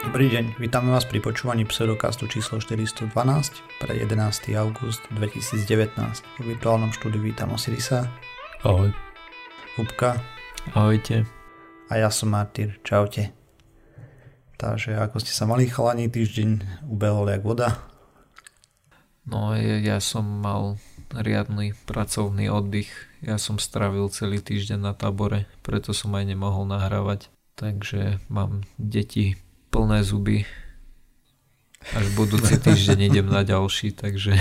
Dobrý deň, vítame vás pri počúvaní pseudokastu číslo 412 pre 11. august 2019. V virtuálnom štúdiu vítam Osirisa. Ahoj. Hubka. Ahojte. A ja som Martyr. Čaute. Takže ako ste sa mali chalani, týždeň ubehol jak voda? No ja, som mal riadny pracovný oddych. Ja som stravil celý týždeň na tábore, preto som aj nemohol nahrávať. Takže mám deti plné zuby. Až budúci týždeň idem na ďalší, takže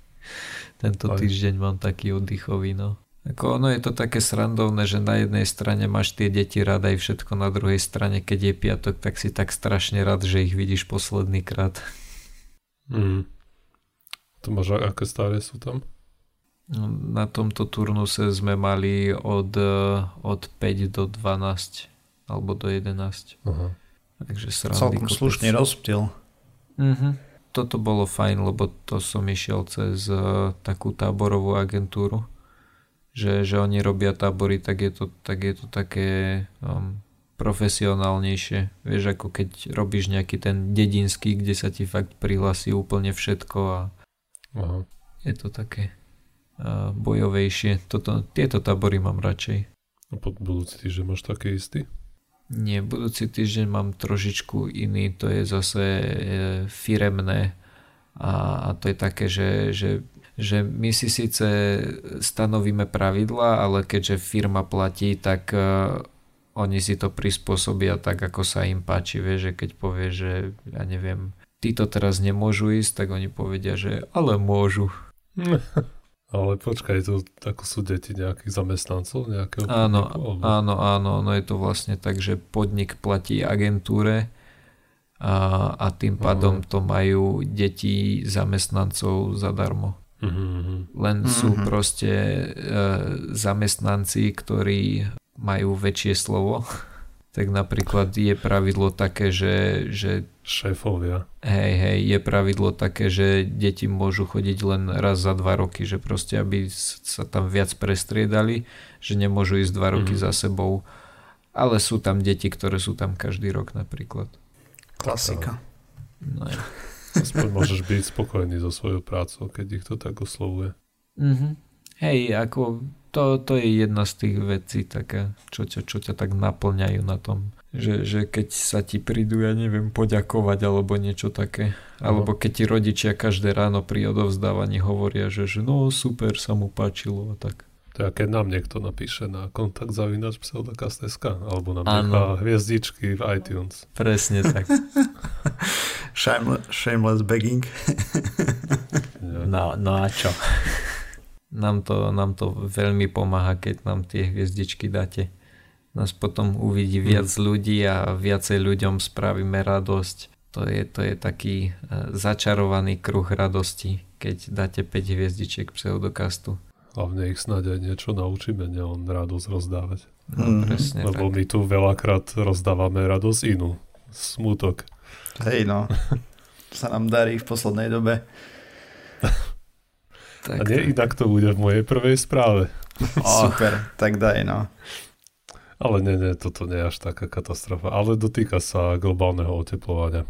tento týždeň mám taký oddychový, no. Ako ono je to také srandovné, že na jednej strane máš tie deti rád aj všetko, na druhej strane, keď je piatok, tak si tak strašne rád, že ich vidíš posledný krát. Mm. To máš, aké staré sú tam? No, na tomto turnuse sme mali od, od 5 do 12 alebo do 11. Aha. Takže srandy Celkom kopec. slušne rozptil. Mm-hmm. Toto bolo fajn, lebo to som išiel cez uh, takú táborovú agentúru. Že, že oni robia tábory, tak je to, tak je to také um, profesionálnejšie. Vieš, ako keď robíš nejaký ten dedinský, kde sa ti fakt prihlasí úplne všetko a Aha. je to také uh, bojovejšie. Toto, tieto tábory mám radšej. A pod budúci týždeň máš také istý? Nie, budúci týždeň mám trošičku iný, to je zase e, firemné a, a to je také, že, že, že my si síce stanovíme pravidla, ale keďže firma platí, tak uh, oni si to prispôsobia tak, ako sa im páči, vieš, že keď povie, že ja neviem, títo teraz nemôžu ísť, tak oni povedia, že ale môžu. Ale počkaj, to ako sú deti nejakých zamestnancov nejakého áno, podniku? Áno, áno, no je to vlastne tak, že podnik platí agentúre a, a tým pádom Aha. to majú deti zamestnancov zadarmo. Uh-huh. Len uh-huh. sú proste e, zamestnanci, ktorí majú väčšie slovo tak napríklad je pravidlo také, že, že šéfovia. Hej, hej, je pravidlo také, že deti môžu chodiť len raz za dva roky, že proste aby sa tam viac prestriedali, že nemôžu ísť dva roky mm. za sebou. Ale sú tam deti, ktoré sú tam každý rok napríklad. Klasika. No, ja. Aspoň môžeš byť spokojný so svojou prácou, keď ich to tak oslovuje. Mm-hmm. Hej, ako to, to je jedna z tých vecí taká, čo ťa, čo ťa tak naplňajú na tom. Že, že keď sa ti prídu, ja neviem, poďakovať alebo niečo také. Alebo keď ti rodičia každé ráno pri odovzdávaní hovoria, že, že no super, sa mu páčilo a tak. To je, keď nám niekto napíše na kontakt zavinač pseudokast.sk alebo nám nechá hviezdičky v iTunes. Presne tak. shameless, shameless begging. no, no a čo? Nám to, nám to veľmi pomáha, keď nám tie hviezdičky dáte. Nás potom uvidí hmm. viac mm. ľudí a viacej ľuďom spravíme radosť. To je, to je taký e, začarovaný kruh radosti, keď dáte 5 hviezdičiek pseudokastu. Hlavne ich snáď aj niečo naučíme, nielen radosť rozdávať. No, mm. presne Lebo tak. my tu veľakrát rozdávame radosť inú. Smutok. Hej no, sa nám darí v poslednej dobe. Tak, a nie inak to bude v mojej prvej správe. Super, tak daj no. Ale nie, nie, toto nie je až taká katastrofa. Ale dotýka sa globálneho oteplovania.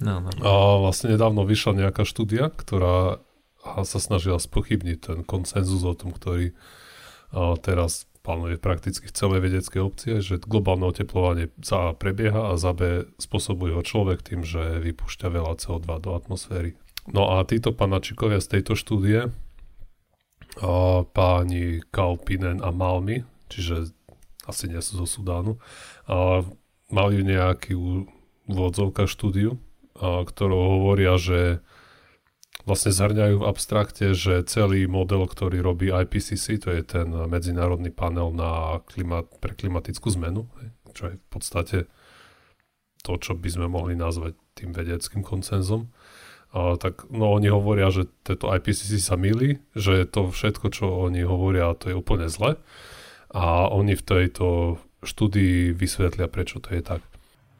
No, no. A vlastne nedávno vyšla nejaká štúdia, ktorá sa snažila spochybniť ten konsenzus o tom, ktorý teraz panuje prakticky v celej vedeckej opcie, že globálne oteplovanie sa prebieha a za B spôsobuje ho človek tým, že vypúšťa veľa CO2 do atmosféry. No a títo panačikovia z tejto štúdie, a páni Kalpinen a Malmi, čiže asi nie sú zo Sudánu, a mali nejaký úvodzovka štúdiu, a, ktorou hovoria, že vlastne zhrňajú v abstrakte, že celý model, ktorý robí IPCC, to je ten medzinárodný panel na klimat, pre klimatickú zmenu, čo je v podstate to, čo by sme mohli nazvať tým vedeckým koncenzom, a, tak no oni hovoria, že tieto IPCC sa milí, že to všetko, čo oni hovoria, to je úplne zle a oni v tejto štúdii vysvetlia, prečo to je tak.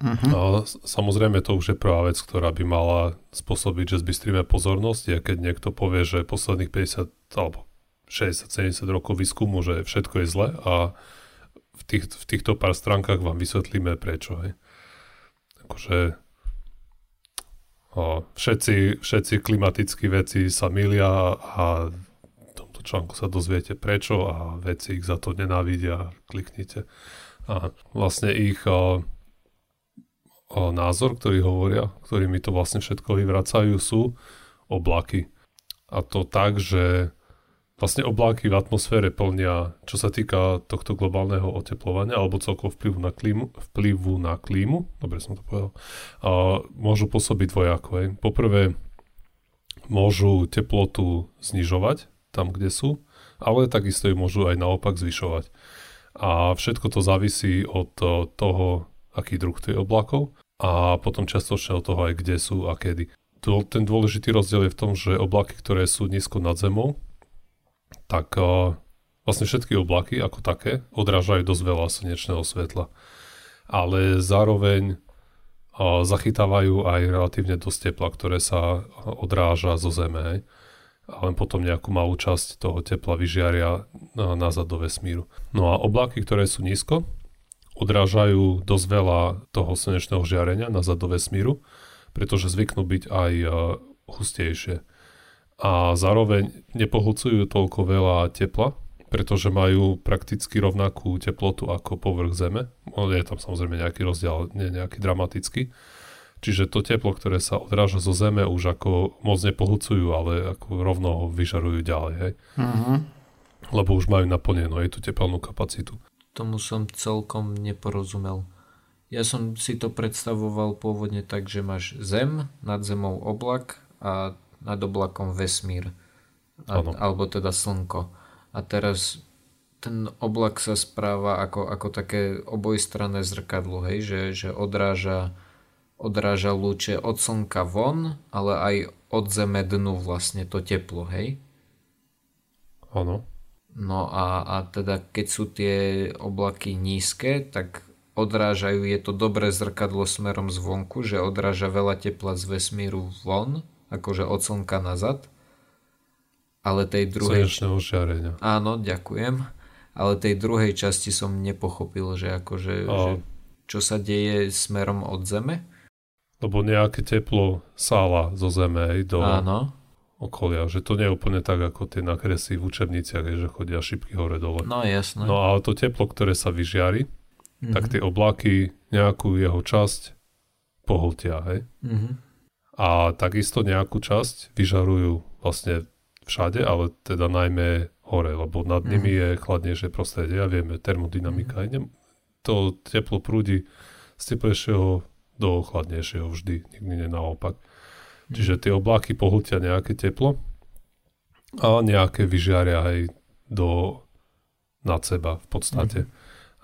Uh-huh. A samozrejme to už je prvá vec, ktorá by mala spôsobiť, že zbystríme pozornosť, je keď niekto povie, že posledných 50 alebo 60-70 rokov výskumu, že všetko je zle a v, tých, v týchto pár stránkach vám vysvetlíme prečo. Hej akože všetci, všetci klimatickí veci sa milia a v tomto článku sa dozviete prečo a veci ich za to nenávidia, kliknite. A vlastne ich o, o, názor, ktorý hovoria, ktorý mi to vlastne všetko vyvracajú, sú oblaky. A to tak, že vlastne obláky v atmosfére plnia, čo sa týka tohto globálneho oteplovania alebo celkovo vplyvu na klímu, vplyvu na klímu, dobre som to povedal, a môžu pôsobiť dvojako. Hej. Poprvé môžu teplotu znižovať tam, kde sú, ale takisto ju môžu aj naopak zvyšovať. A všetko to závisí od toho, aký druh tých oblakov a potom častočne od toho aj kde sú a kedy. Ten dôležitý rozdiel je v tom, že oblaky, ktoré sú nízko nad zemou, tak uh, vlastne všetky oblaky ako také odrážajú dosť veľa slnečného svetla. Ale zároveň uh, zachytávajú aj relatívne dosť tepla, ktoré sa odráža zo Zeme. A len potom nejakú malú časť toho tepla vyžiaria nazad do vesmíru. No a oblaky, ktoré sú nízko, odrážajú dosť veľa toho slnečného žiarenia nazad do vesmíru, pretože zvyknú byť aj hustejšie a zároveň nepohlcujú toľko veľa tepla, pretože majú prakticky rovnakú teplotu ako povrch Zeme. Je tam samozrejme nejaký rozdiel, nie nejaký dramatický. Čiže to teplo, ktoré sa odráža zo Zeme, už ako moc nepohlcujú, ale ako rovno ho vyžarujú ďalej. Hej? Uh-huh. Lebo už majú naplnenú aj tú tepelnú kapacitu. Tomu som celkom neporozumel. Ja som si to predstavoval pôvodne tak, že máš Zem, nad Zemou oblak a nad oblakom vesmír. A, alebo teda slnko. A teraz ten oblak sa správa ako, ako také obojstranné zrkadlo, hej? Že, že odráža, odráža lúče od slnka von, ale aj od zeme dnu vlastne to teplo, hej? Áno. No a, a teda keď sú tie oblaky nízke, tak odrážajú, je to dobré zrkadlo smerom zvonku, že odráža veľa tepla z vesmíru von akože od slnka nazad. Ale tej druhej... Slnečného žiarenia. Áno, ďakujem. Ale tej druhej časti som nepochopil, že akože, a... že čo sa deje smerom od Zeme. Lebo nejaké teplo sála zo Zeme aj do Áno. okolia. Že to nie je úplne tak, ako tie nakresy v učebniciach, že chodia šipky hore dole. No jasné. No ale to teplo, ktoré sa vyžiari, mm-hmm. tak tie oblaky nejakú jeho časť pohltia, hej? Mm-hmm a takisto nejakú časť vyžarujú vlastne všade, ale teda najmä hore, lebo nad nimi mm. je chladnejšie prostredie a vieme, termodynamika, mm. to teplo prúdi z teplejšieho do chladnejšieho vždy, nikdy nie naopak. Mm. Čiže tie oblaky pohltia nejaké teplo a nejaké vyžiaria aj do nad seba v podstate. Mm.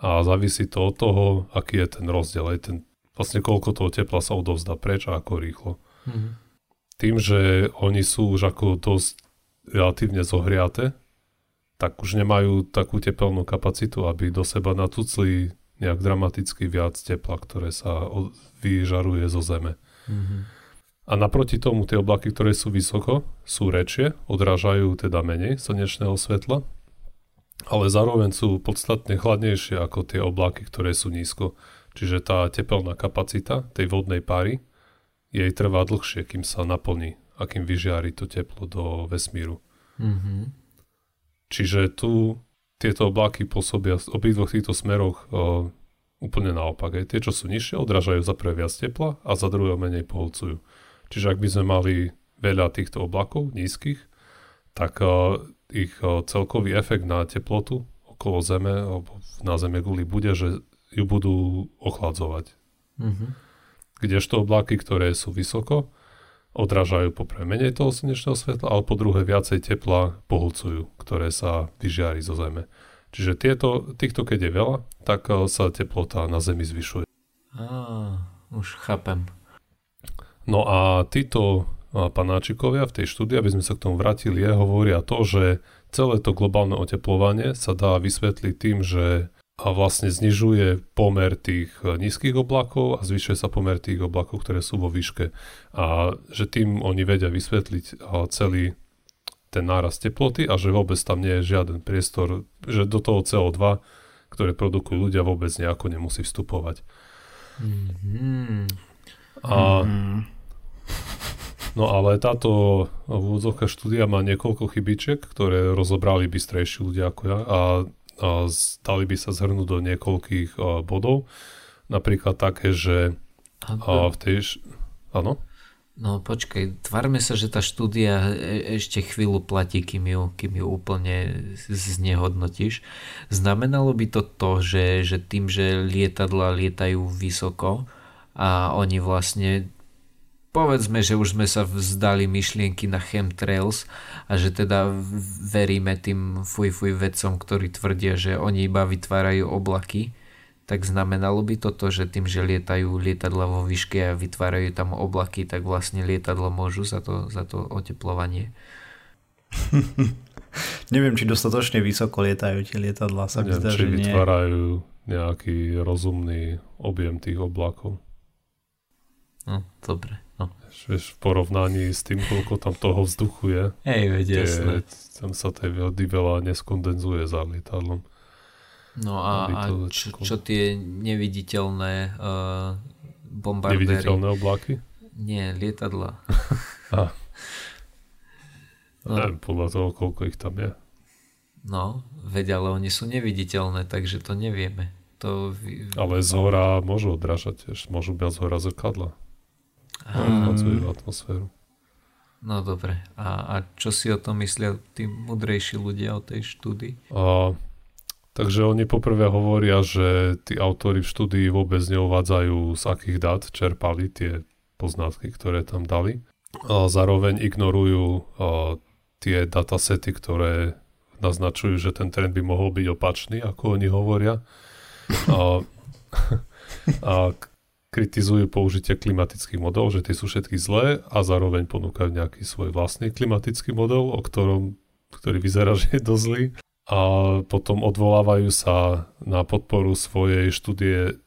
A závisí to od toho, aký je ten rozdiel, aj ten, vlastne koľko toho tepla sa odovzdá preč a ako rýchlo. Mm-hmm. Tým, že oni sú už ako dosť relatívne zohriate, tak už nemajú takú tepelnú kapacitu, aby do seba natucli nejak dramaticky viac tepla, ktoré sa vyžaruje zo zeme. Mm-hmm. A naproti tomu tie oblaky, ktoré sú vysoko, sú rečie, odrážajú teda menej slnečného svetla, ale zároveň sú podstatne chladnejšie ako tie oblaky, ktoré sú nízko. Čiže tá tepelná kapacita tej vodnej pary jej trvá dlhšie, kým sa naplní a kým vyžiari to teplo do vesmíru. Mm-hmm. Čiže tu tieto oblaky pôsobia v obidvoch týchto smeroch o, úplne naopak. Aj tie, čo sú nižšie, odrážajú za prvé viac tepla a za druhé menej poholcujú. Čiže ak by sme mali veľa týchto oblakov nízkych, tak o, ich o, celkový efekt na teplotu okolo Zeme alebo na Zeme guli bude, že ju budú ochladzovať. Mm-hmm kdežto oblaky, ktoré sú vysoko, odrážajú poprvé menej toho slnečného svetla, ale po druhé viacej tepla pohľcujú, ktoré sa vyžiari zo Zeme. Čiže tieto, týchto keď je veľa, tak eh, sa teplota na Zemi zvyšuje. Á, už chápem. No a títo eh, panáčikovia v tej štúdii, aby sme sa k tomu vrátili, hovoria to, že celé to globálne oteplovanie sa dá vysvetliť tým, že a vlastne znižuje pomer tých e, nízkych oblakov a zvyšuje sa pomer tých oblakov, ktoré sú vo výške. A že tým oni vedia vysvetliť celý ten nárast teploty a že vôbec tam nie je žiaden priestor, že do toho CO2, ktoré produkujú ľudia, vôbec nejako nemusí vstupovať. Mm-hmm. A, mm. No ale táto úvodzovka štúdia má niekoľko chybičiek, ktoré rozobrali bystrejší ľudia ako ja a dali by sa zhrnúť do niekoľkých bodov. Napríklad také, že a, v tej... Áno? No počkaj, tvárme sa, že tá štúdia e- ešte chvíľu platí, kým ju, kým ju úplne znehodnotíš. Znamenalo by to to, že, že tým, že lietadla lietajú vysoko a oni vlastne povedzme, že už sme sa vzdali myšlienky na chemtrails a že teda veríme tým fuj fuj vedcom, ktorí tvrdia, že oni iba vytvárajú oblaky, tak znamenalo by toto, že tým, že lietajú lietadla vo výške a vytvárajú tam oblaky, tak vlastne lietadlo môžu za to, za to oteplovanie. Neviem, či dostatočne vysoko lietajú tie lietadla. Sa Neviem, zdá, či že vytvárajú nie. nejaký rozumný objem tých oblakov. No, dobre. No. Vieš, v porovnaní s tým, koľko tam toho vzduchu je. Hej, veď, jasné. Tam sa tej vody veľa neskondenzuje za lietadlom. No a, a čo, čo tie neviditeľné uh, bombardéry? Neviditeľné oblaky? Nie, lietadla. a. No. Neviem podľa toho, koľko ich tam je. No, veď, ale oni sú neviditeľné, takže to nevieme. To... Ale z hora môžu odrážať tiež, môžu byť z hora zrkadla. Pracujú atmosféru. No dobre, a, a čo si o tom myslia tí mudrejší ľudia o tej štúdii? A Takže oni poprvé hovoria, že tí autory v štúdii vôbec neuvádzajú, z akých dát čerpali tie poznatky, ktoré tam dali. A zároveň ignorujú a, tie datasety, ktoré naznačujú, že ten trend by mohol byť opačný, ako oni hovoria. A, a kritizujú použitie klimatických modelov, že tie sú všetky zlé a zároveň ponúkajú nejaký svoj vlastný klimatický model, o ktorom, ktorý vyzerá, že je dosť zlý. A potom odvolávajú sa na podporu svojej štúdie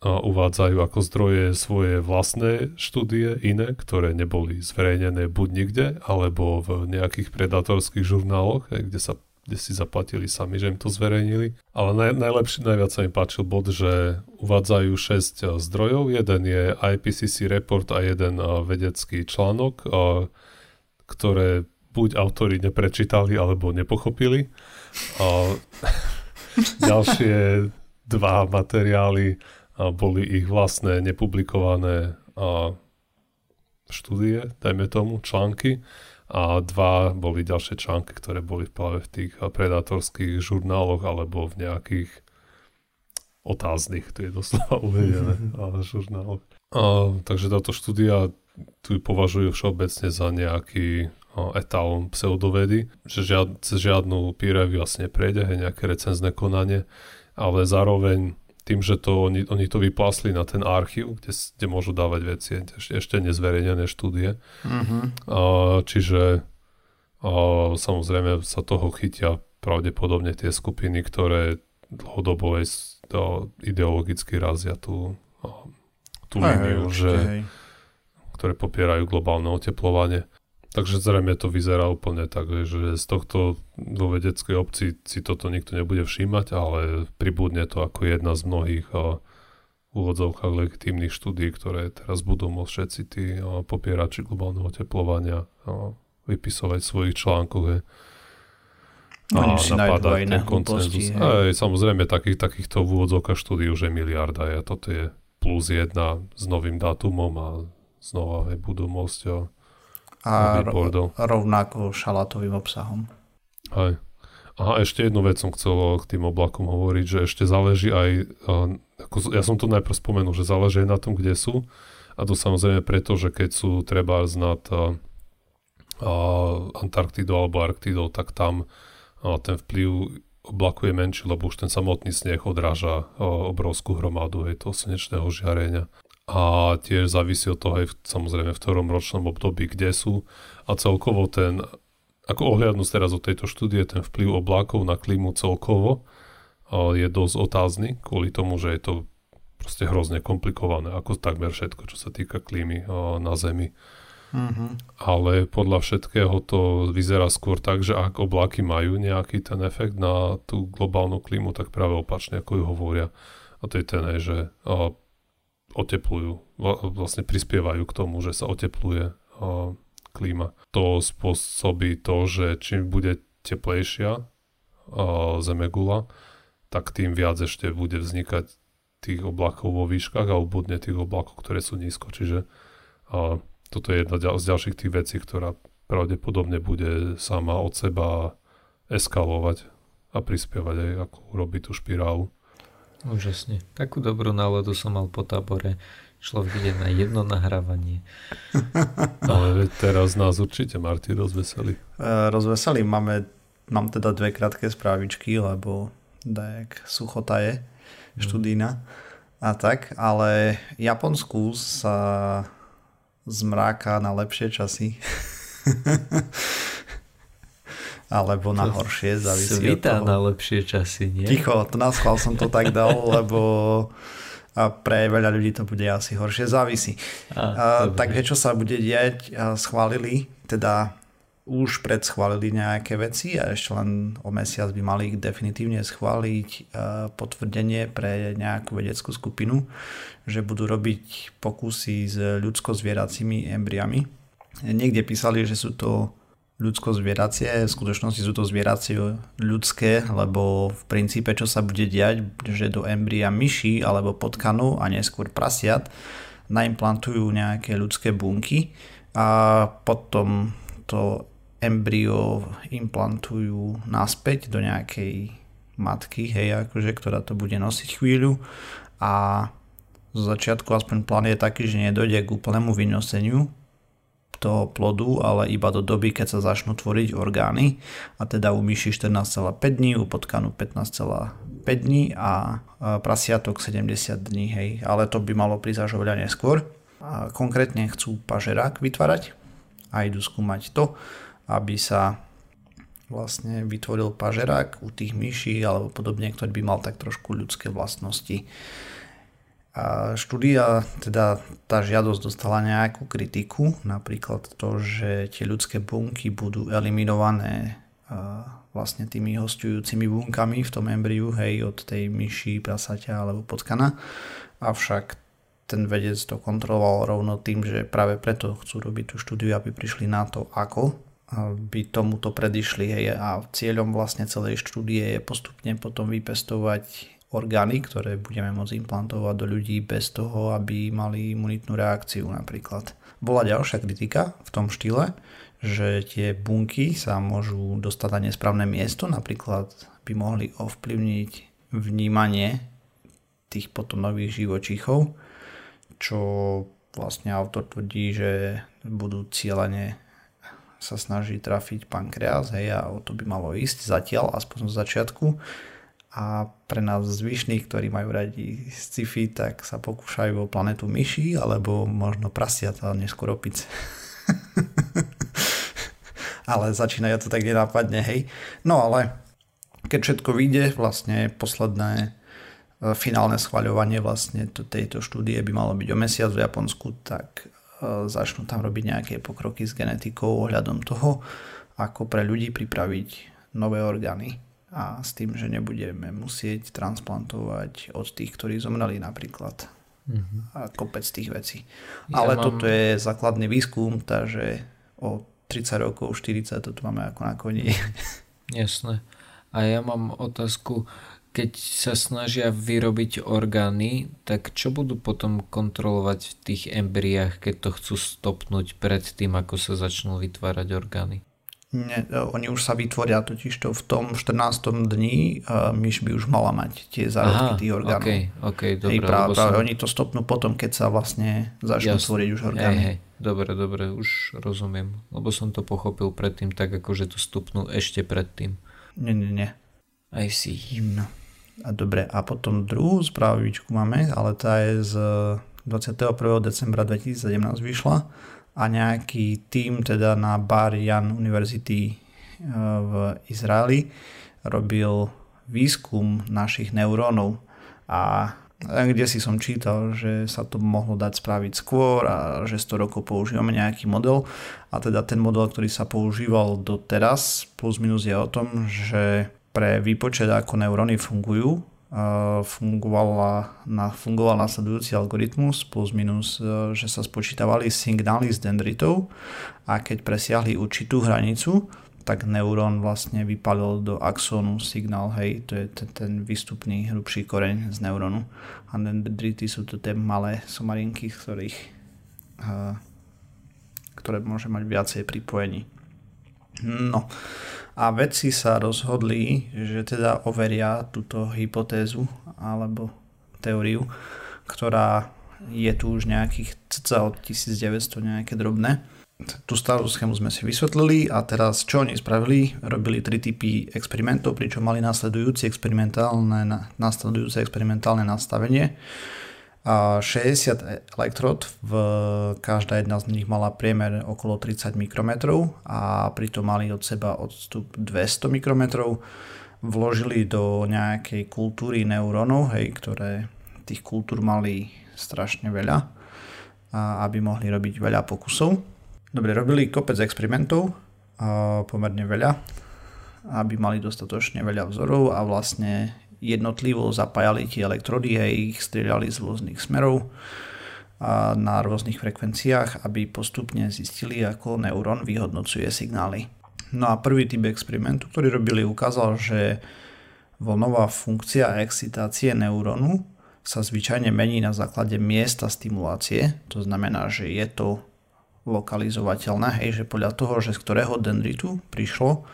a uvádzajú ako zdroje svoje vlastné štúdie iné, ktoré neboli zverejnené buď nikde, alebo v nejakých predatorských žurnáloch, kde, sa, kde si zaplatili sami, že im to zverejnili. Ale naj, najlepší, najviac sa mi páčil bod, že uvádzajú 6 zdrojov. Jeden je IPCC report a jeden vedecký článok, ktoré buď autori neprečítali alebo nepochopili. Ďalšie dva materiály boli ich vlastné nepublikované štúdie, dajme tomu, články a dva boli ďalšie články, ktoré boli práve v tých predátorských žurnáloch alebo v nejakých otáznych, to je doslova uvedené, ale žurnáloch. A, takže táto štúdia tu považujú všeobecne za nejaký etálom pseudovedy, že žiad, cez žiadnu peer review asi neprejde, hej, nejaké recenzné konanie, ale zároveň tým, že to oni, oni to vyplásli na ten archív, kde, kde môžu dávať veci, ešte, ešte nezverejnené štúdie. Mm-hmm. A, čiže a, samozrejme sa toho chytia pravdepodobne tie skupiny, ktoré dlhodobo ideologicky razia tú, tú líniu, že, ktoré popierajú globálne oteplovanie. Takže zrejme to vyzerá úplne tak, že z tohto vo vedeckej obci si toto nikto nebude všímať, ale pribudne to ako jedna z mnohých a, úvodzovkách legitímnych štúdí, ktoré teraz budú môcť všetci tí a, popierači globálneho teplovania a, vypisovať v svojich článkoch a napadať ten koncenzus. Aj, samozrejme, takých, takýchto v úvodzovkách štúdí už je miliarda. A toto je plus jedna s novým dátumom a znova aj budú môcť a, a ro- rovnako šalatovým obsahom. Aj. A ešte jednu vec som chcel k tým oblakom hovoriť, že ešte záleží aj, ako, ja som to najprv spomenul, že záleží aj na tom, kde sú. A to samozrejme preto, že keď sú treba nad a, a Antarktidou alebo Arktidou, tak tam a, ten vplyv oblaku je menší, lebo už ten samotný sneh odráža obrovskú hromadu aj toho slnečného žiarenia a tiež závisí od toho aj v, samozrejme v ktorom ročnom období, kde sú a celkovo ten, ako ohľadnúť teraz od tejto štúdie, ten vplyv oblákov na klímu celkovo je dosť otázny kvôli tomu, že je to proste hrozne komplikované, ako takmer všetko, čo sa týka klímy na Zemi. Mm-hmm. Ale podľa všetkého to vyzerá skôr tak, že ak oblaky majú nejaký ten efekt na tú globálnu klímu, tak práve opačne, ako ju hovoria. A to je ten, že oteplujú, vlastne prispievajú k tomu, že sa otepluje klíma. To spôsobí to, že čím bude teplejšia zemegula, tak tým viac ešte bude vznikať tých oblakov vo výškach a ubudne tých oblakov, ktoré sú nízko. Čiže toto je jedna z ďalších tých vecí, ktorá pravdepodobne bude sama od seba eskalovať a prispievať aj ako urobiť tú špirálu. Úžasne. Takú dobrú náladu som mal po tábore. Človek ide na jedno nahrávanie. Ale teraz nás určite Marty rozveseli. E, rozveseli. Máme, mám teda dve krátke správičky, lebo dajak suchota je mm. študína a tak, ale Japonsku sa zmráka na lepšie časy. alebo na horšie, závisí Svita od toho. na lepšie časy, nie? Ticho, to na schvál som to tak dal, lebo a pre veľa ľudí to bude asi horšie, závisí. A, a, takže čo sa bude diať, schválili, teda už predschválili nejaké veci a ešte len o mesiac by mali definitívne schváliť potvrdenie pre nejakú vedeckú skupinu, že budú robiť pokusy s ľudsko-zvieracími embriami. Niekde písali, že sú to ľudsko-zvieracie, v skutočnosti sú to zvieracie ľudské, lebo v princípe čo sa bude diať, že do embria myši alebo potkanu a neskôr prasiat naimplantujú nejaké ľudské bunky a potom to embryo implantujú naspäť do nejakej matky, hej, akože, ktorá to bude nosiť chvíľu. A zo začiatku aspoň plán je taký, že nedojde k úplnému vynoseniu toho plodu, ale iba do doby, keď sa začnú tvoriť orgány a teda u myši 14,5 dní, u potkanu 15,5 dní a prasiatok 70 dní, hej, ale to by malo prísť až oveľa neskôr. A konkrétne chcú pažerák vytvárať a idú skúmať to, aby sa vlastne vytvoril pažerák u tých myší alebo podobne, ktorý by mal tak trošku ľudské vlastnosti. Štúdia, teda tá žiadosť dostala nejakú kritiku, napríklad to, že tie ľudské bunky budú eliminované vlastne tými hostujúcimi bunkami v tom embriu, hej, od tej myši, prasaťa alebo potkana. Avšak ten vedec to kontroloval rovno tým, že práve preto chcú robiť tú štúdiu, aby prišli na to, ako by tomuto predišli hej, a cieľom vlastne celej štúdie je postupne potom vypestovať orgány, ktoré budeme môcť implantovať do ľudí bez toho, aby mali imunitnú reakciu napríklad. Bola ďalšia kritika v tom štýle, že tie bunky sa môžu dostať na nesprávne miesto, napríklad by mohli ovplyvniť vnímanie tých potom nových živočíchov, čo vlastne autor tvrdí, že budú cieľane sa snaží trafiť pankreas, hej, a o to by malo ísť zatiaľ, aspoň z začiatku. A pre nás zvyšných, ktorí majú radi sci-fi, tak sa pokúšajú o planetu myši, alebo možno prasiata, neskôr opice. ale začínajú to tak nenápadne, hej. No ale keď všetko vyjde, vlastne posledné e, finálne schvaľovanie vlastne tejto štúdie by malo byť o mesiac v Japonsku, tak E, začnú tam robiť nejaké pokroky s genetikou ohľadom toho, ako pre ľudí pripraviť nové orgány a s tým, že nebudeme musieť transplantovať od tých, ktorí zomreli napríklad. Mm-hmm. A kopec tých vecí. Ja Ale mám... toto je základný výskum, takže o 30 rokov, 40 toto máme ako na koni. Jasné. A ja mám otázku, keď sa snažia vyrobiť orgány, tak čo budú potom kontrolovať v tých embriách, keď to chcú stopnúť pred tým, ako sa začnú vytvárať orgány? Nie, oni už sa vytvoria totiž to v tom 14. dni uh, myš by už mala mať tie zárodky Aha, tých orgánov. Okay, okay, dobré, práve, práve som... oni to stopnú potom, keď sa vlastne začnú Jasne. tvoriť už orgány. Hej, hej. Dobre, dobre, už rozumiem. Lebo som to pochopil predtým tak, ako že to stupnú ešte predtým. Nie, nie, nie. I see. No. A dobre, a potom druhú správičku máme, ale tá je z 21. decembra 2017 vyšla a nejaký tým teda na Bar Jan University e, v Izraeli robil výskum našich neurónov. A kde si som čítal, že sa to mohlo dať spraviť skôr a že 100 rokov používame nejaký model. A teda ten model, ktorý sa používal doteraz plus minus je o tom, že pre výpočet, ako neuróny fungujú, fungovala, na, fungoval nasledujúci algoritmus plus minus, e, že sa spočítavali signály z dendritov a keď presiahli určitú hranicu, tak neurón vlastne vypalil do axónu signál, hej, to je ten, ten výstupný hrubší koreň z neurónu. A dendrity sú to tie malé somarinky, ktorých, uh, ktoré môže mať viacej pripojení. No, a vedci sa rozhodli, že teda overia túto hypotézu alebo teóriu, ktorá je tu už nejakých cca od 1900 nejaké drobné. Tú starú schému sme si vysvetlili a teraz čo oni spravili? Robili tri typy experimentov, pričom mali nasledujúce experimentálne, nasledujúce experimentálne nastavenie 60 elektrod, v, každá jedna z nich mala priemer okolo 30 mikrometrov a pritom mali od seba odstup 200 mikrometrov. Vložili do nejakej kultúry neurónov, hej, ktoré tých kultúr mali strašne veľa, a aby mohli robiť veľa pokusov. Dobre, robili kopec experimentov, pomerne veľa, aby mali dostatočne veľa vzorov a vlastne jednotlivo zapájali tie elektrody a ich strieľali z rôznych smerov a na rôznych frekvenciách, aby postupne zistili, ako neurón vyhodnocuje signály. No a prvý typ experimentu, ktorý robili, ukázal, že vlnová funkcia excitácie neurónu sa zvyčajne mení na základe miesta stimulácie. To znamená, že je to lokalizovateľné, hej, že podľa toho, že z ktorého dendritu prišlo,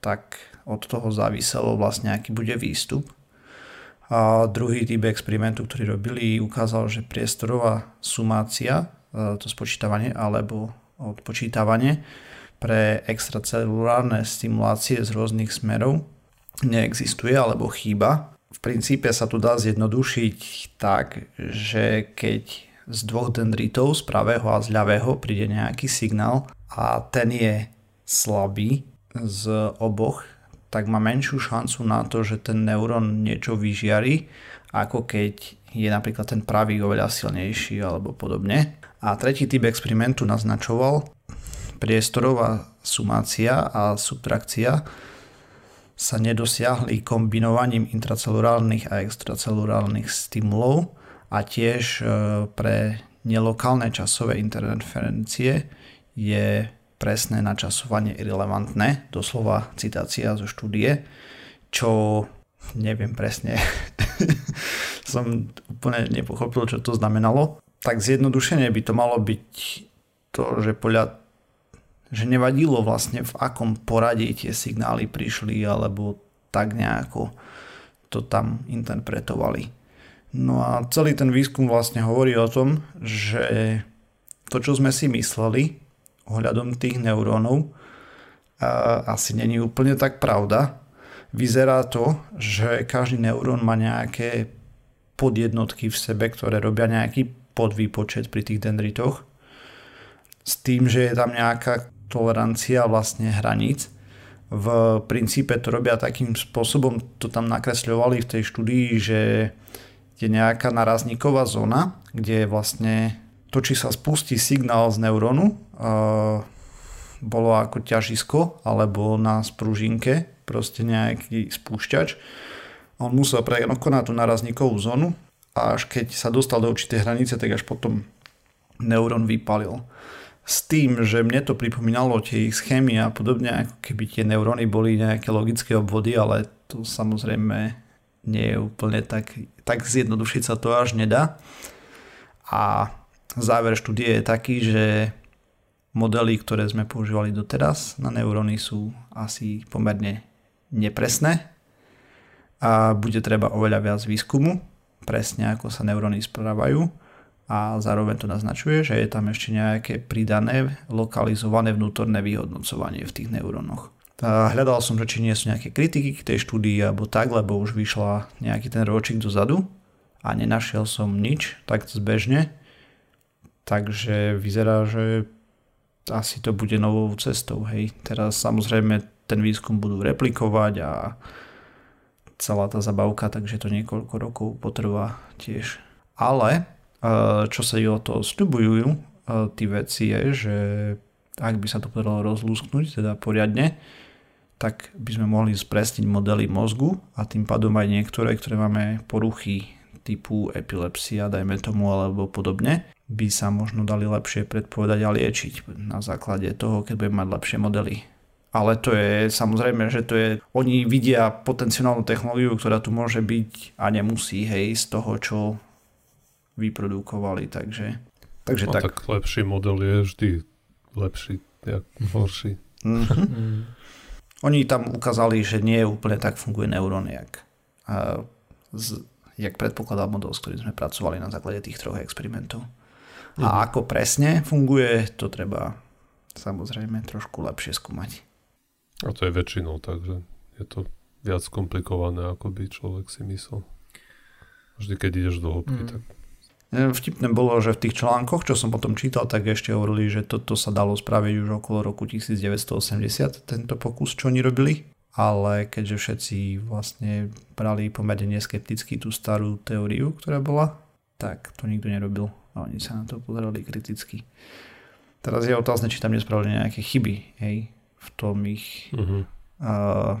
tak od toho záviselo vlastne, aký bude výstup. A druhý typ experimentu, ktorý robili, ukázal, že priestorová sumácia, e, to spočítavanie alebo odpočítavanie pre extracelulárne stimulácie z rôznych smerov neexistuje alebo chýba. V princípe sa tu dá zjednodušiť tak, že keď z dvoch dendritov, z pravého a z ľavého, príde nejaký signál a ten je slabý z oboch tak má menšiu šancu na to, že ten neurón niečo vyžiari, ako keď je napríklad ten pravý oveľa silnejší alebo podobne. A tretí typ experimentu naznačoval, priestorová sumácia a subtrakcia sa nedosiahli kombinovaním intracelulárnych a extracelulárnych stimulov a tiež e, pre nelokálne časové interferencie je presné načasovanie irrelevantné, doslova citácia zo štúdie, čo neviem presne, som úplne nepochopil, čo to znamenalo. Tak zjednodušene by to malo byť to, že podľa že nevadilo vlastne v akom poradí tie signály prišli alebo tak nejako to tam interpretovali. No a celý ten výskum vlastne hovorí o tom, že to, čo sme si mysleli, ohľadom tých neurónov asi není úplne tak pravda. Vyzerá to, že každý neurón má nejaké podjednotky v sebe, ktoré robia nejaký podvýpočet pri tých dendritoch s tým, že je tam nejaká tolerancia vlastne hraníc. V princípe to robia takým spôsobom, to tam nakresľovali v tej štúdii, že je nejaká narazníková zóna, kde je vlastne to, či sa spustí signál z neurónu, bolo ako ťažisko alebo na spružinke, proste nejaký spúšťač. On musel prekonať tú narazníkovú zónu a až keď sa dostal do určitej hranice, tak až potom neurón vypalil. S tým, že mne to pripomínalo tie ich schémy a podobne, ako keby tie neuróny boli nejaké logické obvody, ale to samozrejme nie je úplne tak, tak zjednodušiť sa to až nedá. A záver štúdie je taký, že modely, ktoré sme používali doteraz na neuróny sú asi pomerne nepresné a bude treba oveľa viac výskumu, presne ako sa neuróny správajú a zároveň to naznačuje, že je tam ešte nejaké pridané lokalizované vnútorné vyhodnocovanie v tých neurónoch. Hľadal som, že či nie sú nejaké kritiky k tej štúdii alebo tak, lebo už vyšla nejaký ten ročík dozadu a nenašiel som nič tak zbežne, Takže vyzerá, že asi to bude novou cestou. Hej. Teraz samozrejme ten výskum budú replikovať a celá tá zabavka, takže to niekoľko rokov potrvá tiež. Ale e, čo sa o to sľubujú e, tí veci je, že ak by sa to podarilo rozlúsknuť teda poriadne, tak by sme mohli spresniť modely mozgu a tým pádom aj niektoré, ktoré máme poruchy typu epilepsia, dajme tomu, alebo podobne, by sa možno dali lepšie predpovedať a liečiť na základe toho, keď budeme mať lepšie modely. Ale to je samozrejme, že to je, oni vidia potenciálnu technológiu, ktorá tu môže byť a nemusí, hej, z toho, čo vyprodukovali, takže, takže no, tak. tak. lepší model je vždy lepší, jak horší. Mm-hmm. Oni tam ukázali, že nie úplne tak funguje neurón, jak, z, jak predpokladal model, s ktorým sme pracovali na základe tých troch experimentov. Mm-hmm. A mhm. ako presne funguje, to treba samozrejme trošku lepšie skúmať. A to je väčšinou, takže je to viac komplikované, ako by človek si myslel. Vždy, keď ideš do hĺbky, mm. tak... Vtipné bolo, že v tých článkoch, čo som potom čítal, tak ešte hovorili, že toto sa dalo spraviť už okolo roku 1980, tento pokus, čo oni robili. Ale keďže všetci vlastne brali pomerne neskepticky tú starú teóriu, ktorá bola, tak to nikto nerobil. A oni sa na to pozerali kriticky. Teraz je otázne, či tam nespravili nejaké chyby, hej, v tom ich uh-huh. uh,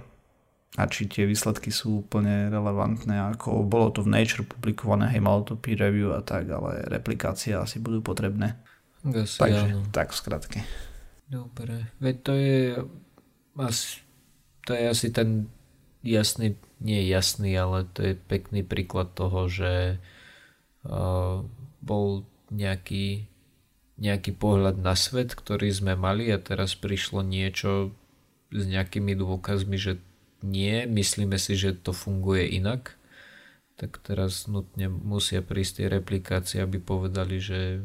a či tie výsledky sú úplne relevantné, ako bolo to v Nature publikované, hej, malo to peer review a tak, ale replikácie asi budú potrebné. Asi, Takže, áno. tak v skratke. Dobre, veď to je asi, to je asi ten jasný, nie jasný, ale to je pekný príklad toho, že uh, bol nejaký nejaký pohľad na svet, ktorý sme mali a teraz prišlo niečo s nejakými dôkazmi, že nie, myslíme si, že to funguje inak, tak teraz nutne musia prísť tie replikácie, aby povedali, že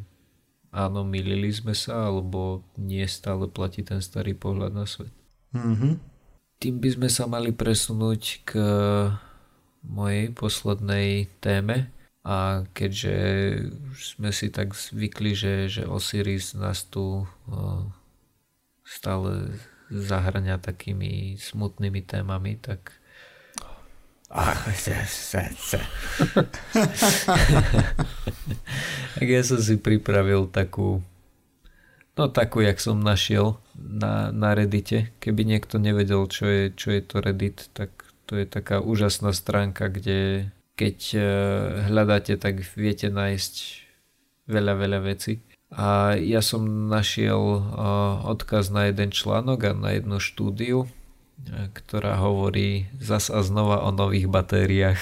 áno, milili sme sa, alebo nie stále platí ten starý pohľad na svet. Mm-hmm. Tým by sme sa mali presunúť k mojej poslednej téme, a keďže sme si tak zvykli, že, že Osiris nás tu stále zahrania takými smutnými témami, tak tak ja som si pripravil takú no takú, jak som našiel na, na Reddite. Keby niekto nevedel, čo je, čo je to Reddit, tak to je taká úžasná stránka, kde keď e, hľadáte, tak viete nájsť veľa, veľa vecí. A ja som našiel e, odkaz na jeden článok a na jednu štúdiu, e, ktorá hovorí zas a znova o nových batériách.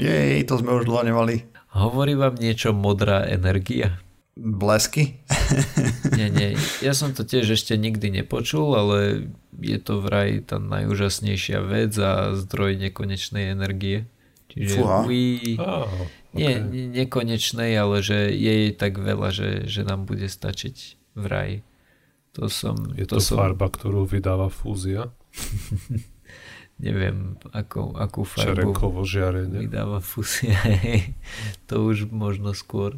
Jej, to sme už dlho nemali. Hovorí vám niečo modrá energia? Blesky? nie, nie. Ja som to tiež ešte nikdy nepočul, ale je to vraj tá najúžasnejšia vec a zdroj nekonečnej energie. Čiže Fúha. we... Oh, okay. Nie, nekonečnej, ale že je jej tak veľa, že, že nám bude stačiť v raji. To som... Je to, to som... farba, ktorú vydáva fúzia? Neviem, ako, akú farbu Čerenkovo žiarenie. vydáva fúzia. to už možno skôr.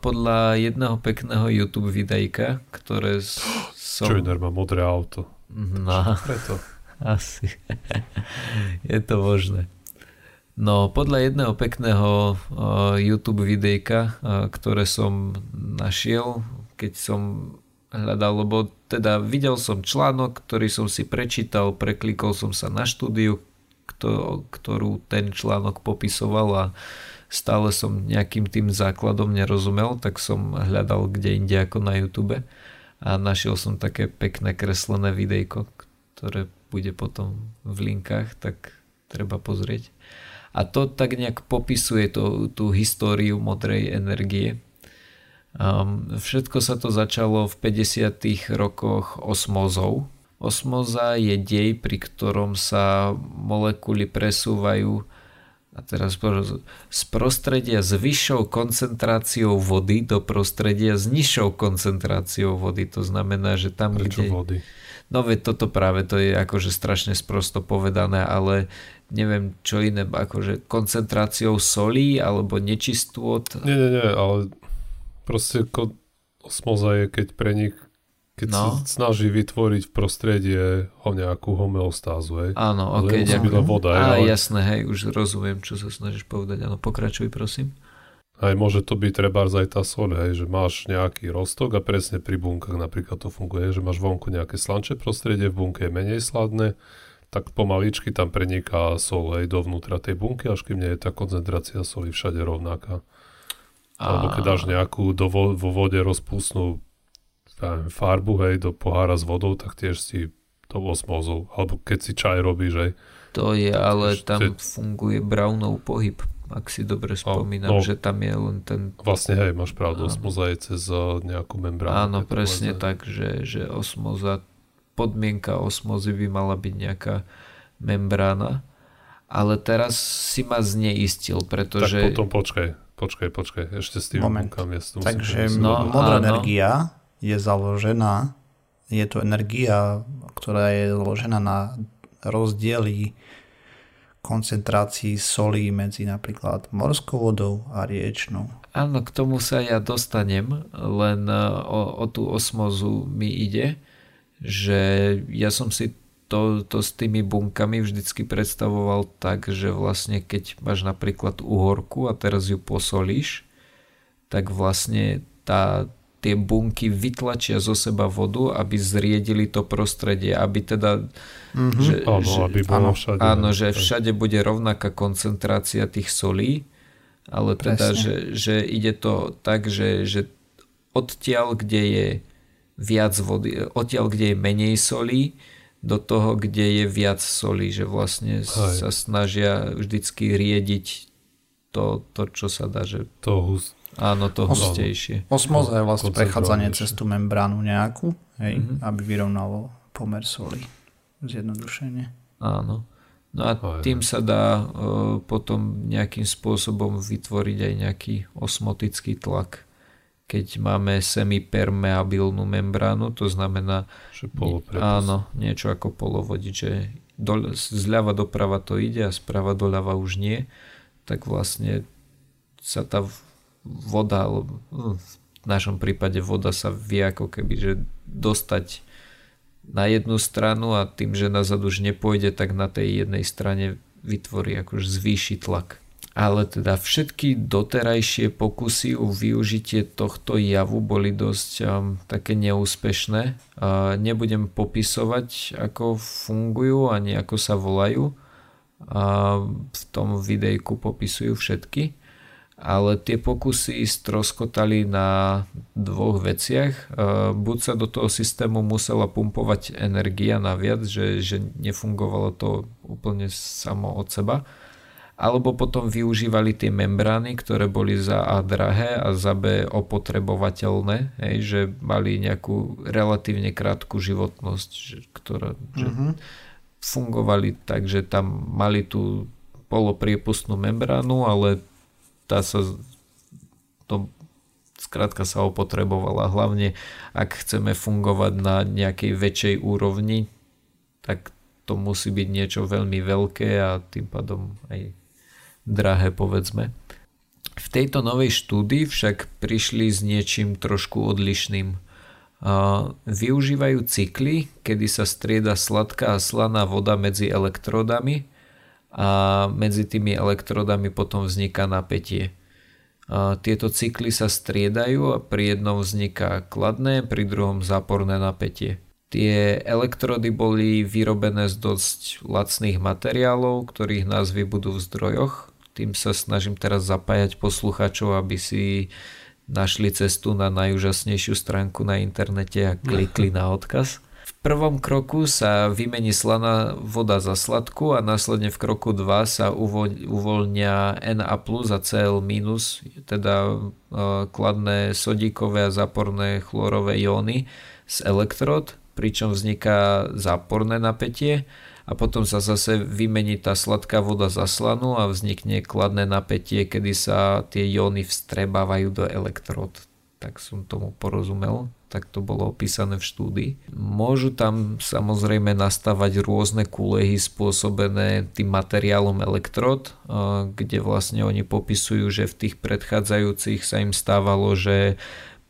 Podľa jedného pekného YouTube videjka, ktoré som... Joiner má modré auto. No, preto. Asi. je to možné. No podľa jedného pekného uh, YouTube videjka, uh, ktoré som našiel, keď som hľadal, lebo teda videl som článok, ktorý som si prečítal, preklikol som sa na štúdiu, kto, ktorú ten článok popisoval a stále som nejakým tým základom nerozumel, tak som hľadal kde inde ako na YouTube a našiel som také pekné kreslené videjko, ktoré bude potom v linkách, tak treba pozrieť. A to tak nejak popisuje to, tú históriu modrej energie. Um, všetko sa to začalo v 50. rokoch osmozou. Osmoza je dej, pri ktorom sa molekuly presúvajú a teraz z prostredia s vyššou koncentráciou vody do prostredia s nižšou koncentráciou vody. To znamená, že tam, Prečo kde... vody? No veď toto práve, to je akože strašne sprosto povedané, ale neviem čo iné, akože koncentráciou solí alebo nečistôt. Nie, nie, nie, ale proste ko- osmoza je, keď pre nich keď no. sa snaží vytvoriť v prostredie ho nejakú homeostázu, hej. Áno, ok, ďakujem. voda, Á, ale... jasné, hej, už rozumiem, čo sa snažíš povedať. Áno, pokračuj, prosím. Aj môže to byť treba aj tá sol, hej, že máš nejaký rostok a presne pri bunkách napríklad to funguje, že máš vonku nejaké slančie prostredie, v bunke je menej sladné, tak pomaličky tam preniká sol aj dovnútra tej bunky, až kým nie je tá koncentrácia soli všade rovnaká. A... Alebo keď dáš nejakú do vo, vo vode rozpustnú farbu, hej, do pohára s vodou, tak tiež si to osmozou. Alebo keď si čaj robíš, hej. To je, ale tam funguje Brownov pohyb ak si dobre spomínam, no, že tam je len ten... Vlastne hej, máš pravdu, osmoza je cez eh, nejakú membránu. Áno, presne tak, že, že osmoza, podmienka osmozy by mala byť nejaká membrána, ale teraz si ma zneistil, pretože... Tak potom počkaj, počkaj, počkaj, ešte s tým Moment. Ja Takže no, modrá áno. energia je založená, je to energia, ktorá je založená na rozdieli koncentrácii solí medzi napríklad morskou vodou a riečnou. Áno, k tomu sa ja dostanem, len e, o, o tú osmozu mi ide, že ja som si to, to s tými bunkami vždycky predstavoval tak, že vlastne keď máš napríklad uhorku a teraz ju posolíš, tak vlastne tá, tie bunky vytlačia zo seba vodu, aby zriedili to prostredie, aby teda... Mm-hmm. Že, áno, že, aby bolo áno, všade. Áno, že všade bude rovnaká koncentrácia tých solí, ale teda, že, že ide to tak, že, že odtiaľ, kde je viac vody, odtiaľ, kde je menej solí, do toho, kde je viac solí, že vlastne Aj. sa snažia vždycky riediť to, to čo sa dá, že... To hust, Áno, to hustejšie. Osmoza je vlastne prechádzanie cez tú membránu nejakú, hej, mm-hmm. aby vyrovnalo pomer soli. Zjednodušenie. Áno. No a tým sa dá uh, potom nejakým spôsobom vytvoriť aj nejaký osmotický tlak. Keď máme semipermeabilnú membránu, to znamená že áno, niečo ako polovodič, že do, zľava doprava to ide a sprava doľava už nie, tak vlastne sa tá voda, hm, v našom prípade voda sa vie ako keby že dostať na jednu stranu a tým, že nazad už nepôjde, tak na tej jednej strane vytvorí akož zvýši tlak. Ale teda všetky doterajšie pokusy o využitie tohto javu boli dosť um, také neúspešné. Uh, nebudem popisovať, ako fungujú ani ako sa volajú. Uh, v tom videjku popisujú všetky ale tie pokusy stroskotali na dvoch veciach. E, buď sa do toho systému musela pumpovať energia naviac, že, že nefungovalo to úplne samo od seba, alebo potom využívali tie membrány, ktoré boli za A drahé a za B opotrebovateľné, hej, že mali nejakú relatívne krátku životnosť, že, ktorá že mm-hmm. fungovali tak, že tam mali tú polopriepustnú membránu, ale tá sa to skrátka sa opotrebovala. Hlavne ak chceme fungovať na nejakej väčšej úrovni, tak to musí byť niečo veľmi veľké a tým pádom aj drahé povedzme. V tejto novej štúdii však prišli s niečím trošku odlišným. Využívajú cykly, kedy sa strieda sladká a slaná voda medzi elektródami a medzi tými elektrodami potom vzniká napätie. Tieto cykly sa striedajú a pri jednom vzniká kladné, pri druhom záporné napätie. Tie elektrody boli vyrobené z dosť lacných materiálov, ktorých názvy budú v zdrojoch. Tým sa snažím teraz zapájať posluchačov, aby si našli cestu na najúžasnejšiu stránku na internete a klikli na odkaz prvom kroku sa vymení slaná voda za sladkú a následne v kroku 2 sa uvoľnia Na plus a Cl minus, teda e, kladné sodíkové a záporné chlorové jóny z elektrod, pričom vzniká záporné napätie a potom sa zase vymení tá sladká voda za slanú a vznikne kladné napätie, kedy sa tie jóny vstrebávajú do elektrod. Tak som tomu porozumel tak to bolo opísané v štúdii. Môžu tam samozrejme nastavať rôzne kúlehy spôsobené tým materiálom elektrod, kde vlastne oni popisujú, že v tých predchádzajúcich sa im stávalo, že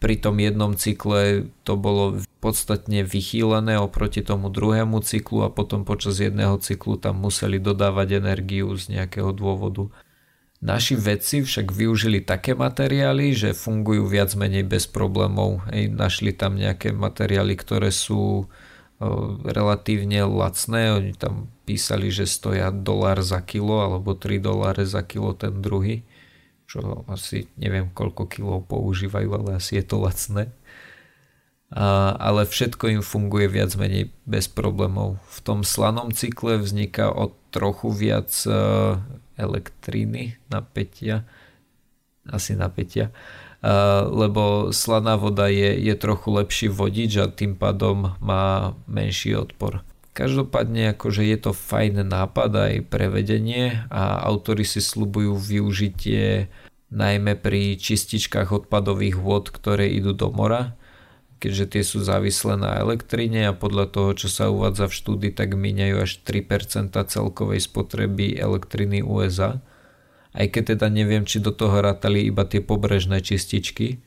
pri tom jednom cykle to bolo podstatne vychýlené oproti tomu druhému cyklu a potom počas jedného cyklu tam museli dodávať energiu z nejakého dôvodu. Naši vedci však využili také materiály, že fungujú viac menej bez problémov. Ej, našli tam nejaké materiály, ktoré sú relatívne lacné. Oni tam písali, že stoja dolár za kilo alebo 3 doláre za kilo ten druhý. Čo asi neviem koľko kilov používajú, ale asi je to lacné. A, ale všetko im funguje viac menej bez problémov. V tom slanom cykle vzniká o trochu viac elektriny, napätia, asi napätia, lebo slaná voda je, je trochu lepší vodič a tým pádom má menší odpor. Každopádne akože je to fajn nápad aj prevedenie a autory si slubujú využitie najmä pri čističkách odpadových vod, ktoré idú do mora, keďže tie sú závislé na elektrine a podľa toho, čo sa uvádza v štúdii, tak míňajú až 3% celkovej spotreby elektriny USA aj keď teda neviem, či do toho rátali iba tie pobrežné čističky,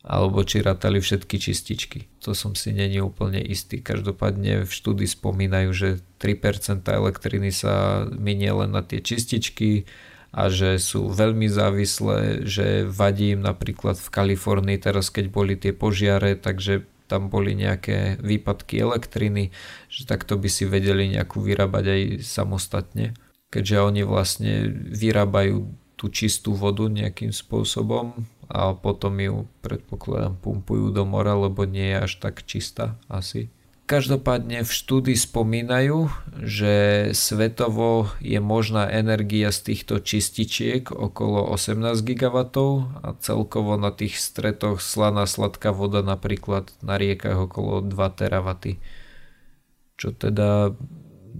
alebo či rátali všetky čističky. To som si není úplne istý. Každopádne v štúdii spomínajú, že 3% elektriny sa minie len na tie čističky a že sú veľmi závislé, že vadí im napríklad v Kalifornii teraz, keď boli tie požiare, takže tam boli nejaké výpadky elektriny, že takto by si vedeli nejakú vyrábať aj samostatne keďže oni vlastne vyrábajú tú čistú vodu nejakým spôsobom a potom ju predpokladám pumpujú do mora, lebo nie je až tak čistá asi. Každopádne v štúdii spomínajú, že svetovo je možná energia z týchto čističiek okolo 18 GW a celkovo na tých stretoch slaná sladká voda napríklad na riekach okolo 2 TW. Čo teda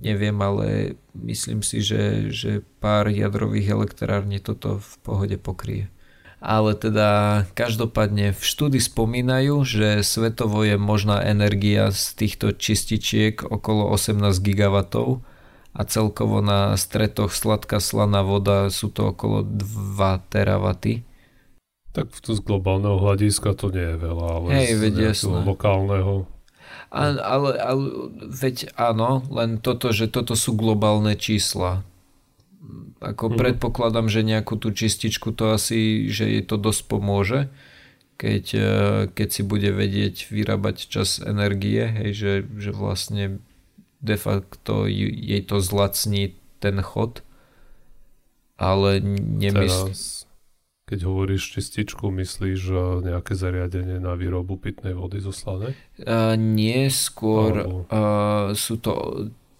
neviem, ale myslím si, že, že pár jadrových elektrární toto v pohode pokrie. Ale teda každopádne v štúdii spomínajú, že svetovo je možná energia z týchto čističiek okolo 18 GW a celkovo na stretoch sladká slaná voda sú to okolo 2 teravaty. Tak z globálneho hľadiska to nie je veľa, ale Hej, z lokálneho a, ale, ale veď áno, len toto, že toto sú globálne čísla. Ako hmm. predpokladám, že nejakú tú čističku to asi, že jej to dosť pomôže, keď, e, keď si bude vedieť vyrábať čas energie, hej, že, že vlastne de facto jej to zlacní ten chod, ale nemyslím... Teraz keď hovoríš čističku, myslíš nejaké zariadenie na výrobu pitnej vody zo slanej? Uh, nie, skôr uh, sú to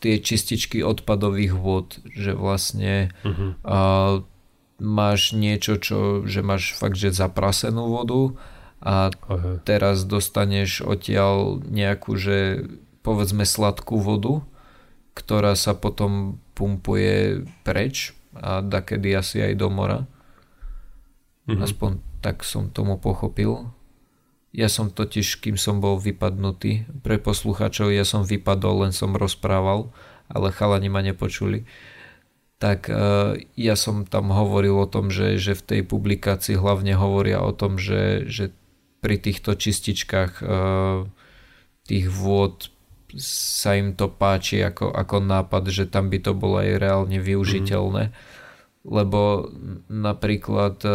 tie čističky odpadových vod, že vlastne uh-huh. uh, máš niečo, čo, že máš fakt, že zaprasenú vodu a uh-huh. teraz dostaneš odtiaľ nejakú, že povedzme sladkú vodu, ktorá sa potom pumpuje preč a dakedy asi aj do mora. Mm-hmm. Aspoň tak som tomu pochopil. Ja som totiž, kým som bol vypadnutý, pre poslucháčov ja som vypadol, len som rozprával, ale chalani ma nepočuli. Tak uh, ja som tam hovoril o tom, že, že v tej publikácii hlavne hovoria o tom, že, že pri týchto čističkách uh, tých vôd sa im to páči ako, ako nápad, že tam by to bolo aj reálne využiteľné. Mm lebo napríklad e,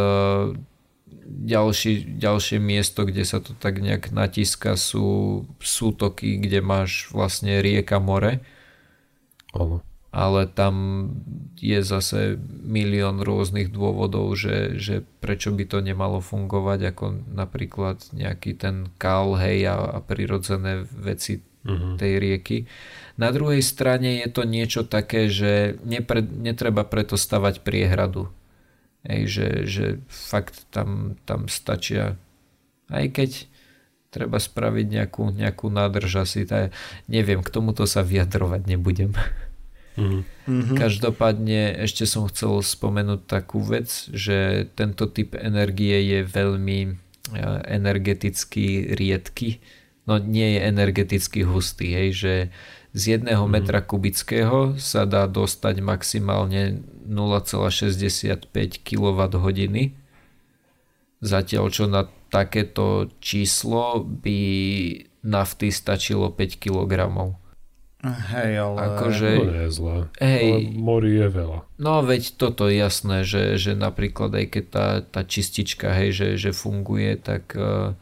ďalší, ďalšie miesto, kde sa to tak nejak natíska sú sútoky, kde máš vlastne rieka more. Ano. Ale tam je zase milión rôznych dôvodov, že, že prečo by to nemalo fungovať, ako napríklad nejaký ten kál, hej, a, a prirodzené veci uh-huh. tej rieky. Na druhej strane je to niečo také, že nepre, netreba preto stavať priehradu. Ej, že, že fakt tam, tam stačia, aj keď treba spraviť nejakú, nejakú nádrž asi, tá, neviem, k tomuto sa vyjadrovať nebudem. Mm-hmm. Každopádne ešte som chcel spomenúť takú vec, že tento typ energie je veľmi e, energeticky riedky, no nie je energeticky hustý, hej, že z jedného mm. metra kubického sa dá dostať maximálne 0,65 kWh, zatiaľ čo na takéto číslo by nafty stačilo 5 kg. Hej, ale... Akože, to nie je zlé. Hej, ale mori je veľa. No veď toto je jasné, že, že napríklad aj keď tá, tá čistička, hej, že, že funguje, tak uh,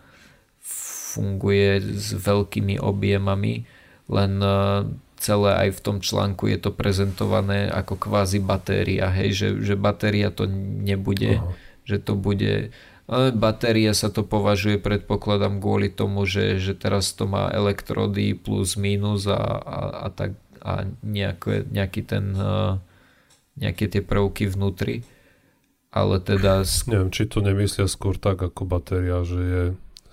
funguje s veľkými objemami, len uh, celé aj v tom článku je to prezentované ako kvázi batéria, hej, že, že batéria to nebude, Aha. že to bude ale batéria sa to považuje, predpokladám, kvôli tomu, že, že teraz to má elektrody plus minus a, a, a, tak, a nejaké, nejaký ten, nejaké tie prvky vnútri. Ale teda... Neviem, či to nemyslia skôr tak ako batéria, že je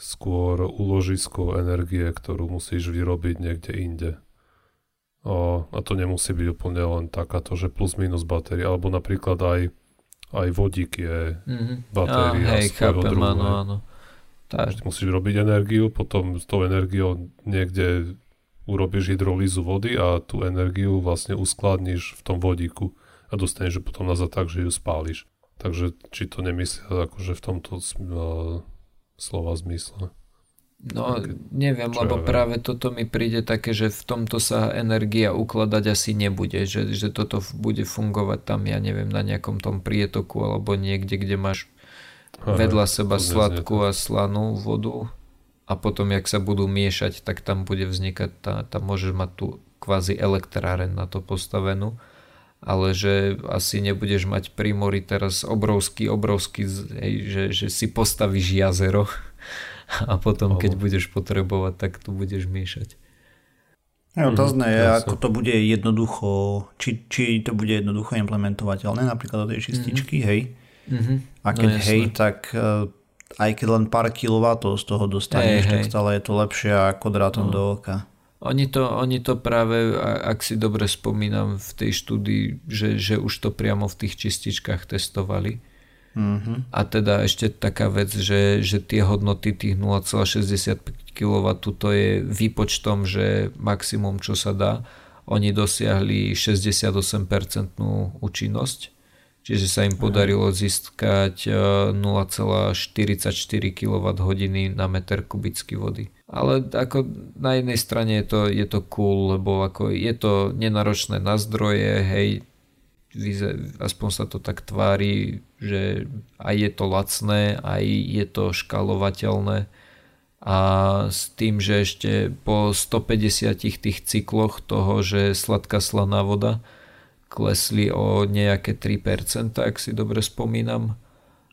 skôr uložisko energie, ktorú musíš vyrobiť niekde inde. A, a to nemusí byť úplne len takáto, že plus minus batéria, alebo napríklad aj aj vodík je mm-hmm. batéria ah, hej, chápem, druhu. Áno, áno. Tak. Musíš robiť energiu, potom s tou energiou niekde urobíš hydrolízu vody a tú energiu vlastne uskladníš v tom vodíku a dostaneš ju potom nazad tak, že ju spáliš. Takže či to nemyslia akože v tomto slova zmysle. No neviem, Čo lebo ja práve toto mi príde také, že v tomto sa energia ukladať asi nebude, že, že toto bude fungovať tam, ja neviem, na nejakom tom prietoku alebo niekde, kde máš Aha, vedľa seba sladkú a slanú vodu a potom, jak sa budú miešať, tak tam bude vznikať, tá, tam môžeš mať tú kvázi elektráren na to postavenú ale že asi nebudeš mať pri mori teraz obrovský, obrovský, hej, že, že si postavíš jazero a potom, keď budeš potrebovať, tak to budeš miešať. Ja, otázne je, mm, ako to bude jednoducho, či, či to bude jednoducho implementovateľné, napríklad do tej čističky, mm-hmm. hej. Mm-hmm. A no keď no, hej, tak uh, aj keď len pár kilovatov z toho dostaneš, hey, tak hej. stále je to lepšie ako drátom no. do oka. Oni to, oni to práve, ak si dobre spomínam v tej štúdii, že, že už to priamo v tých čističkách testovali Mm-hmm. A teda ešte taká vec, že, že tie hodnoty tých 0,65 kW to je výpočtom, že maximum čo sa dá. Oni dosiahli 68% účinnosť, čiže sa im podarilo získať 0,44 kWh na meter kubický vody. Ale ako na jednej strane je to, je to cool, lebo ako je to nenaročné na zdroje, hej, aspoň sa to tak tvári, že aj je to lacné, aj je to škalovateľné a s tým, že ešte po 150 tých cykloch toho, že sladká slaná voda klesli o nejaké 3%, ak si dobre spomínam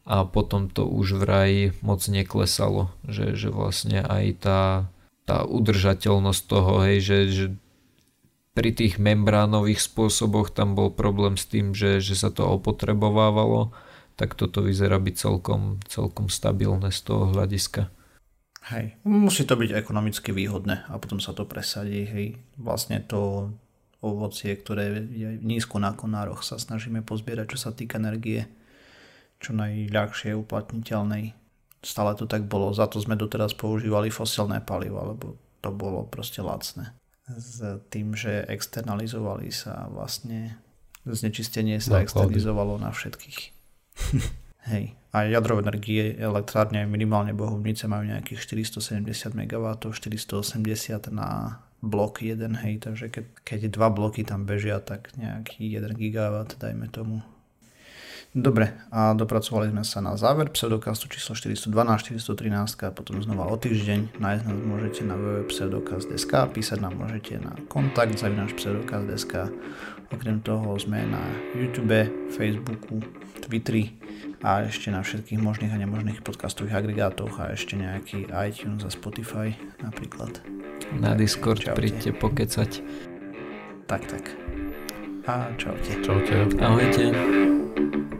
a potom to už vraj moc neklesalo, že, že vlastne aj tá, tá udržateľnosť toho, hej, že, že pri tých membránových spôsoboch tam bol problém s tým, že, že sa to opotrebovávalo, tak toto vyzerá byť celkom, celkom stabilné z toho hľadiska. Hej, musí to byť ekonomicky výhodné a potom sa to presadí. Hej, vlastne to ovocie, ktoré je nízko na konároch, sa snažíme pozbierať, čo sa týka energie, čo najľahšie uplatniteľnej. Stále to tak bolo, za to sme doteraz používali fosilné paliva, lebo to bolo proste lacné s tým, že externalizovali sa vlastne znečistenie sa no, externalizovalo na všetkých. Hej. A jadrové energie, elektrárne minimálne Bohumnice majú nejakých 470 MW, 480 na blok 1, hej, takže keď, keď dva bloky tam bežia, tak nejaký 1 GW, dajme tomu, Dobre, a dopracovali sme sa na záver pseudokastu číslo 412, 413 a potom znova o týždeň. Nájsť nás môžete na www.pseudokast.sk, písať nám môžete na kontakt zavinač pseudokast.sk. Okrem toho sme na YouTube, Facebooku, Twitteri a ešte na všetkých možných a nemožných podcastových agregátoch a ešte nejaký iTunes a Spotify napríklad. Na Discord čaute. príďte pokecať. Tak, tak. A čaute. Čaute. Ahojte.